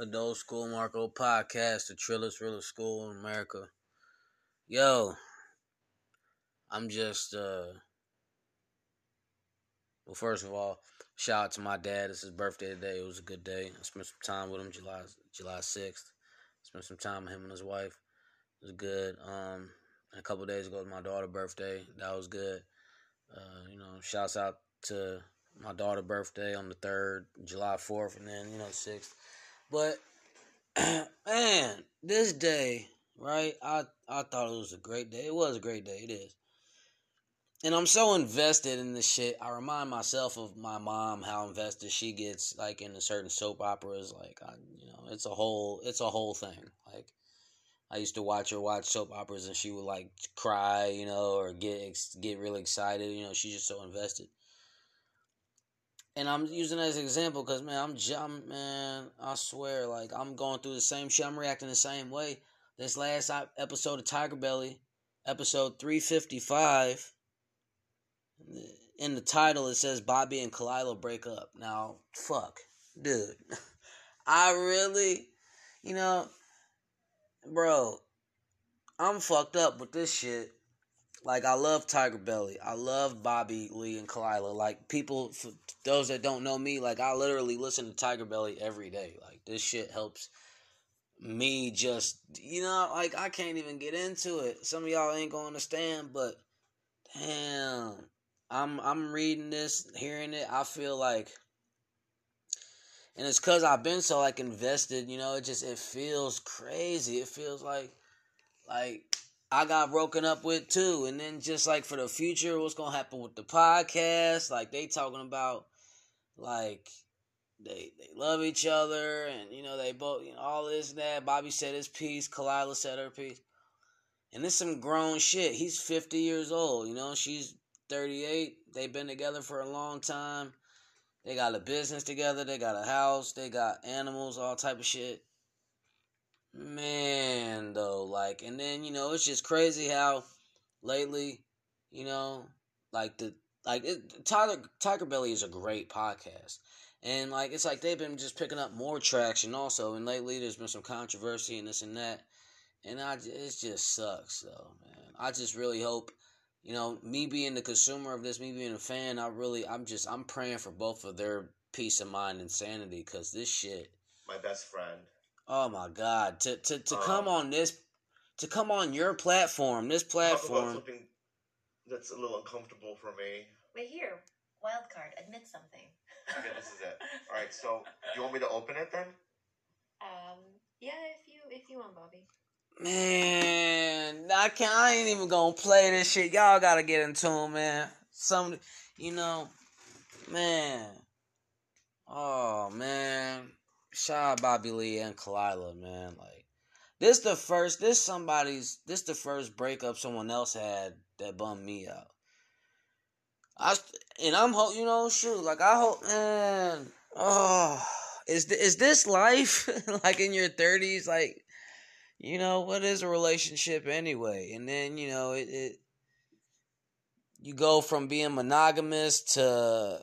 Adult School Marco podcast, the trillest, realest school in America. Yo, I'm just, uh, well, first of all, shout out to my dad. It's his birthday today. It was a good day. I spent some time with him July July 6th. Spent some time with him and his wife. It was good. Um, a couple days ago was my daughter's birthday. That was good. Uh, you know, shouts out to my daughter's birthday on the 3rd, July 4th, and then, you know, 6th. But man, this day, right? I I thought it was a great day. It was a great day. It is. And I'm so invested in this shit. I remind myself of my mom how invested she gets like in certain soap operas like I you know, it's a whole it's a whole thing. Like I used to watch her watch soap operas and she would like cry, you know, or get get really excited, you know, she's just so invested and I'm using that as an example because man, I'm, I'm man, I swear, like I'm going through the same shit. I'm reacting the same way. This last episode of Tiger Belly, episode 355. In the title, it says Bobby and Khalyla break up. Now, fuck, dude, I really, you know, bro, I'm fucked up with this shit like I love Tiger Belly. I love Bobby Lee and Khalyla. Like people, for those that don't know me, like I literally listen to Tiger Belly every day. Like this shit helps me just, you know, like I can't even get into it. Some of y'all ain't gonna understand, but damn, I'm I'm reading this, hearing it. I feel like, and it's cause I've been so like invested. You know, it just it feels crazy. It feels like like I got broken up with too. And then just like for the future, what's gonna happen with the podcast? Like they talking about like they they love each other and you know they both you know all this and that. Bobby said his piece, Khalyla said her piece. And this some grown shit. He's fifty years old, you know, she's thirty eight. They've been together for a long time. They got a business together, they got a house, they got animals, all type of shit man though like and then you know it's just crazy how lately you know like the like it, Tyler Tiger Belly is a great podcast. And like it's like they've been just picking up more traction also. And lately there's been some controversy and this and that. And I it just sucks though man. I just really hope you know me being the consumer of this me being a fan I really I'm just I'm praying for both of their peace of mind and sanity because this shit my best friend Oh my god! To to to um, come on this, to come on your platform, this platform. something that's a little uncomfortable for me. Wait here, wild card. Admit something. okay, this is it. All right. So, do you want me to open it then? Um. Yeah, if you if you want, Bobby. Man, I can't. I ain't even gonna play this shit. Y'all gotta get into tune, man. Some, you know, man. Oh man shout out Bobby Lee and Khalyla, man. Like this the first this somebody's this the first breakup someone else had that bummed me out. I and I'm hope you know shoot like I hope man oh is is this life like in your thirties like you know what is a relationship anyway and then you know it, it you go from being monogamous to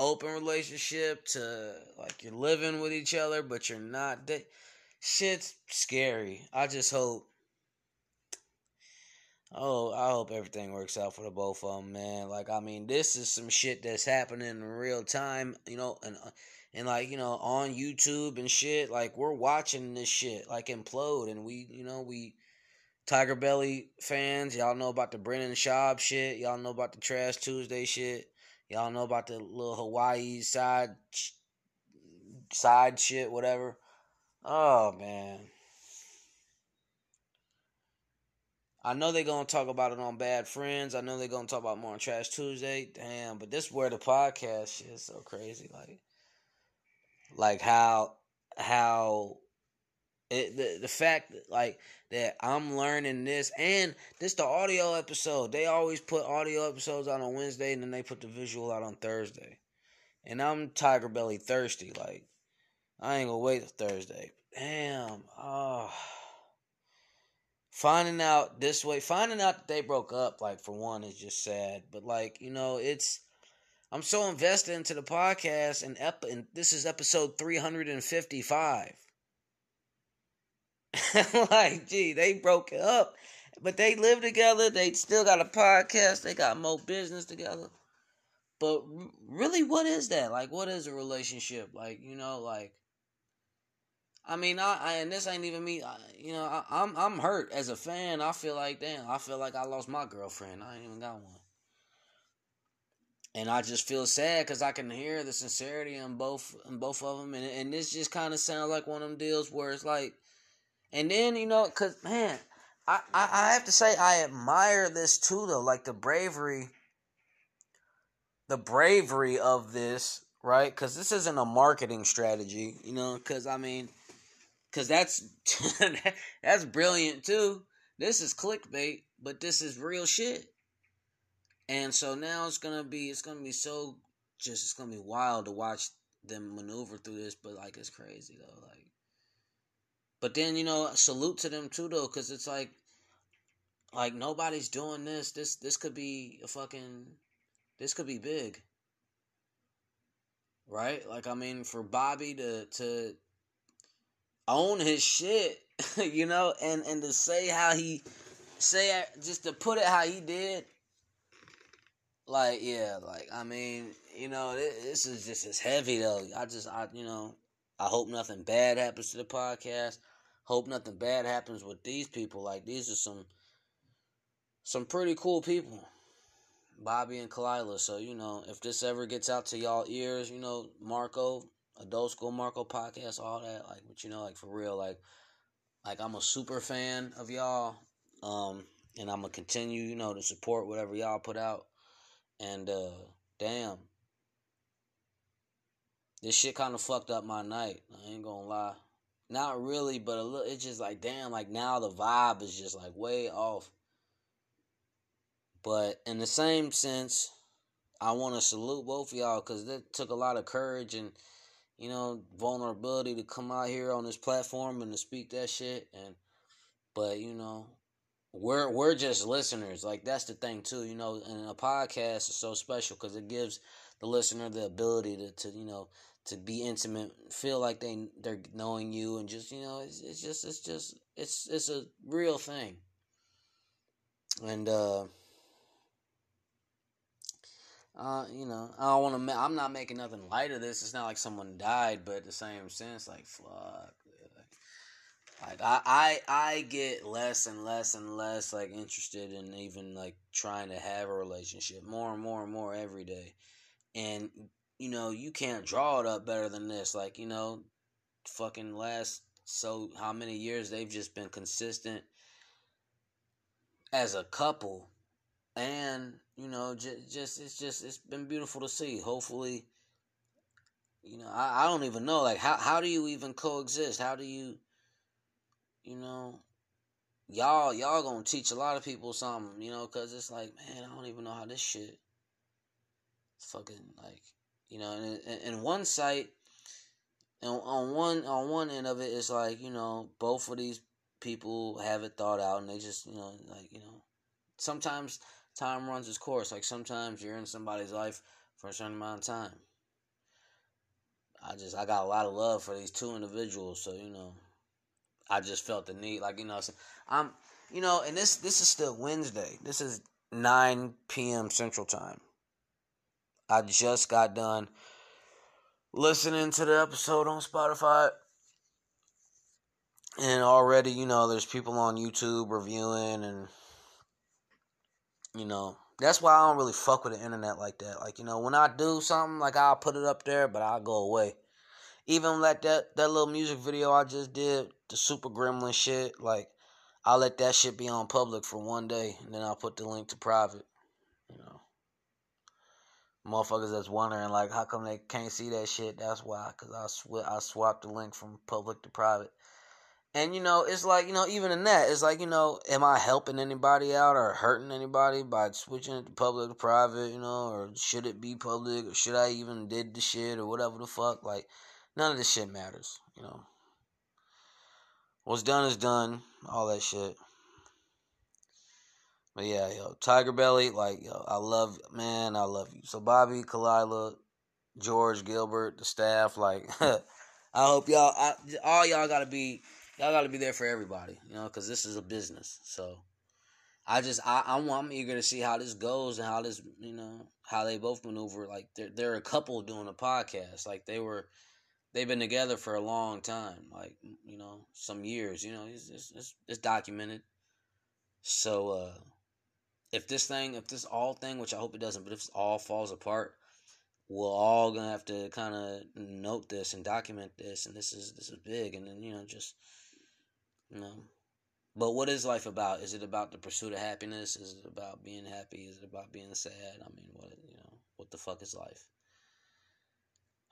open relationship to like you're living with each other but you're not da- shit's scary. I just hope oh i hope everything works out for the both of them man. Like i mean this is some shit that's happening in real time you know and uh, and like you know on youtube and shit. Like we're watching this shit like implode. And we you know we tiger belly fans y'all know about the Brendan Schaub shit. Y'all know about the trash tuesday shit Y'all know about the little Hawaii side side shit, whatever. Oh man. I know they're gonna talk about it on Bad Friends. I know they're gonna talk about more on Trash Tuesday. Damn, but this where the podcast shit is so crazy. Like, like how how it, the the fact like that I'm learning this and this the audio episode. They always put audio episodes out on Wednesday and then they put the visual out on Thursday. And I'm Tiger Belly thirsty. Like I ain't gonna wait till Thursday. Damn. Oh. Finding out this way, finding out that they broke up, like for one, is just sad. But like you know, it's I'm so invested into the podcast, and, ep- and this is episode 355. like, gee, they broke it up, but they live together. They still got a podcast. They got more business together. But really, what is that? Like, what is a relationship? Like, you know, like, I mean, I, I and this ain't even me. I, you know, I, I'm I'm hurt as a fan. I feel like, damn, I feel like I lost my girlfriend. I ain't even got one. And I just feel sad because I can hear the sincerity in both in both of them, and and this just kind of sounds like one of them deals where it's like, and then you know, cause man, I, I I have to say I admire this too though, like the bravery the bravery of this, right? Because this isn't a marketing strategy, you know. Because I mean, because that's that's brilliant too. This is clickbait, but this is real shit. And so now it's gonna be it's gonna be so just it's gonna be wild to watch them maneuver through this, but like it's crazy though, like. But then you know, salute to them too though, because it's like, like nobody's doing this. This this could be a fucking this could be big. Right? Like I mean for Bobby to to own his shit, you know, and and to say how he say just to put it how he did like yeah, like I mean, you know, this is just as heavy though. I just I you know, I hope nothing bad happens to the podcast. Hope nothing bad happens with these people. Like these are some some pretty cool people. Bobby and Khalyla. So, you know, if this ever gets out to y'all ears, you know, Marco, Adult School Marco podcast, all that, like, but you know, like for real, like, like I'm a super fan of y'all, um, and I'm gonna continue, you know, to support whatever y'all put out, and uh, damn, this shit kind of fucked up my night. I ain't gonna lie, not really, but a little. It's just like damn, like now the vibe is just like way off. But in the same sense, I want to salute both of y'all because that took a lot of courage and you know vulnerability to come out here on this platform and to speak that shit. And but you know, we're we're just listeners. Like that's the thing too. You know, and a podcast is so special because it gives the listener the ability to, to you know to be intimate, feel like they they're knowing you, and just you know it's, it's just it's just it's it's a real thing. And uh uh, you know, I don't want to. Ma- I'm not making nothing light of this. It's not like someone died, but at the same sense, like fuck. Like I, I, I get less and less and less like interested in even like trying to have a relationship more and more and more every day, and you know you can't draw it up better than this. Like you know, fucking last so how many years they've just been consistent as a couple, and you know, just, just it's just it's been beautiful to see. Hopefully, you know, I, I don't even know like how how do you even coexist? How do you, you know, y'all y'all gonna teach a lot of people something, you know, because it's like man, I don't even know how this shit. Fucking like, you know, and in one site, and on one on one end of it, it's like you know both of these people have it thought out, and they just you know like you know sometimes time runs its course. Like sometimes you're in somebody's life for a certain amount of time. I just I got a lot of love for these two individuals, so you know, I just felt the need, like you know, I'm, you know, and this this is still Wednesday. This is 9 p.m. Central Time. I just got done listening to the episode on Spotify. And already, you know, there's people on YouTube reviewing and you know, that's why I don't really fuck with the internet like that. Like, you know, when I do something, like I'll put it up there, but I'll go away. Even like that that little music video I just did, the Super Gremlin shit, like I'll let that shit be on public for one day, and then I'll put the link to private. You know, motherfuckers that's wondering like, how come they can't see that shit? That's why, cause I sw- I swapped the link from public to private. And you know, it's like you know, even in that, it's like you know, am I helping anybody out or hurting anybody by switching it to public to private? You know, or should it be public, or should I even did the shit or whatever the fuck? Like, none of this shit matters. You know, what's done is done. All that shit. But yeah, yo, Tiger Belly, like yo, I love man, I love you. So Bobby, Khalyla, George, Gilbert, the staff, like I hope y'all, I, all y'all gotta be, y'all gotta be there for everybody, you know, because this is a business. So I just, I, I'm, I'm eager to see how this goes and how this, you know, how they both maneuver. Like they're, they're a couple doing a podcast. Like they were, they've been together for a long time, like you know, some years. You know, it's it's, it's, it's documented. So uh, if this thing, if this all thing, which I hope it doesn't, but if this all falls apart, we're all gonna have to kind of note this and document this, and this is this is big, and then you know just you know. But what is life about? Is it about the pursuit of happiness? Is it about being happy? Is it about being sad? I mean, what you know, what the fuck is life?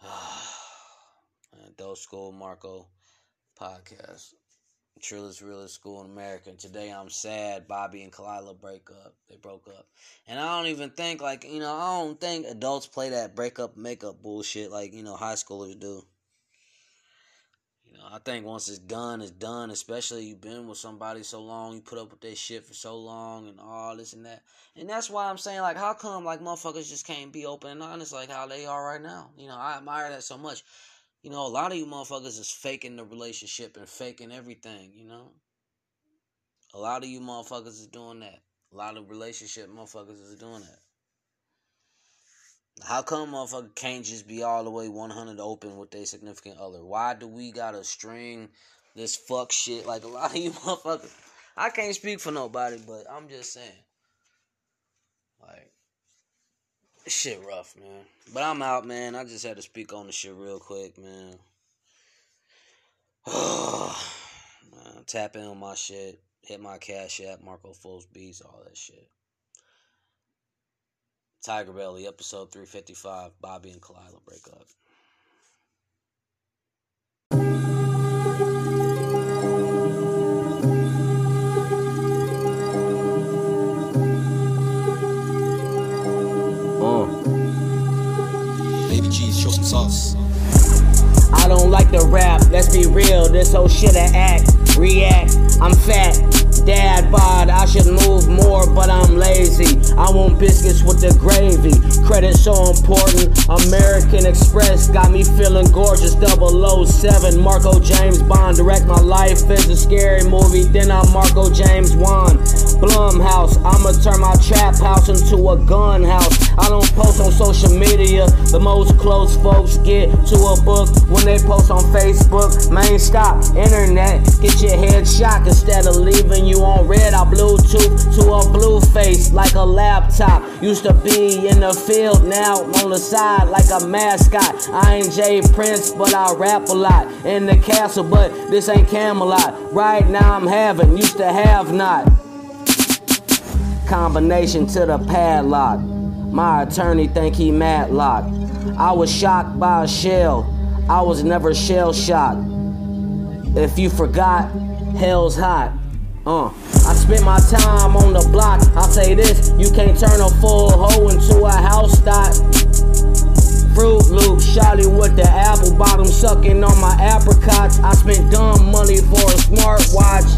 Ah, Adult School Marco podcast. Trillest realest school in America. Today I'm sad Bobby and Khalyla break up. They broke up. And I don't even think like, you know, I don't think adults play that breakup makeup bullshit like, you know, high schoolers do. You know, I think once it's done, it's done. Especially you've been with somebody so long, you put up with their shit for so long and all this and that. And that's why I'm saying like how come like motherfuckers just can't be open and honest like how they are right now. You know, I admire that so much. You know, a lot of you motherfuckers is faking the relationship and faking everything, you know? A lot of you motherfuckers is doing that. A lot of relationship motherfuckers is doing that. How come motherfucker can't just be all the way 100 open with their significant other? Why do we gotta string this fuck shit like a lot of you motherfuckers? I can't speak for nobody, but I'm just saying. Like, shit rough, man. But I'm out, man. I just had to speak on the shit real quick, man. man tap in on my shit. Hit my cash app, Marco Fulls Beats, all that shit. Tiger Belly, episode 355. Bobby and Khalyla break up. Like the rap, let's be real. This whole shit a act, react. I'm fat, dad bod. I should move more, but I'm lazy. I want biscuits with the gravy. Credit so important. American Express got me feeling gorgeous. 007, Marco James Bond. Direct my life is a scary movie. Then I'm Marco James Wan. Blumhouse, I'ma turn my trap house into a gun house. I don't post on social media. The most close folks get to a book when they post on Facebook. Main stop, internet, get your head shot instead of leaving you on red. I Bluetooth to a blue face like a laptop. Used to be in the field, now on the side like a mascot. I ain't J. Prince, but I rap a lot. In the castle, but this ain't Camelot. Right now I'm having, used to have not combination to the padlock. My attorney think he Matlock. I was shocked by a shell. I was never shell shocked. If you forgot, hell's hot. Uh, I spent my time on the block. I'll say this: you can't turn a full hoe into a house stock. Fruit Loop, Shotty with the apple bottom sucking on my apricots. I spent dumb money for a smartwatch.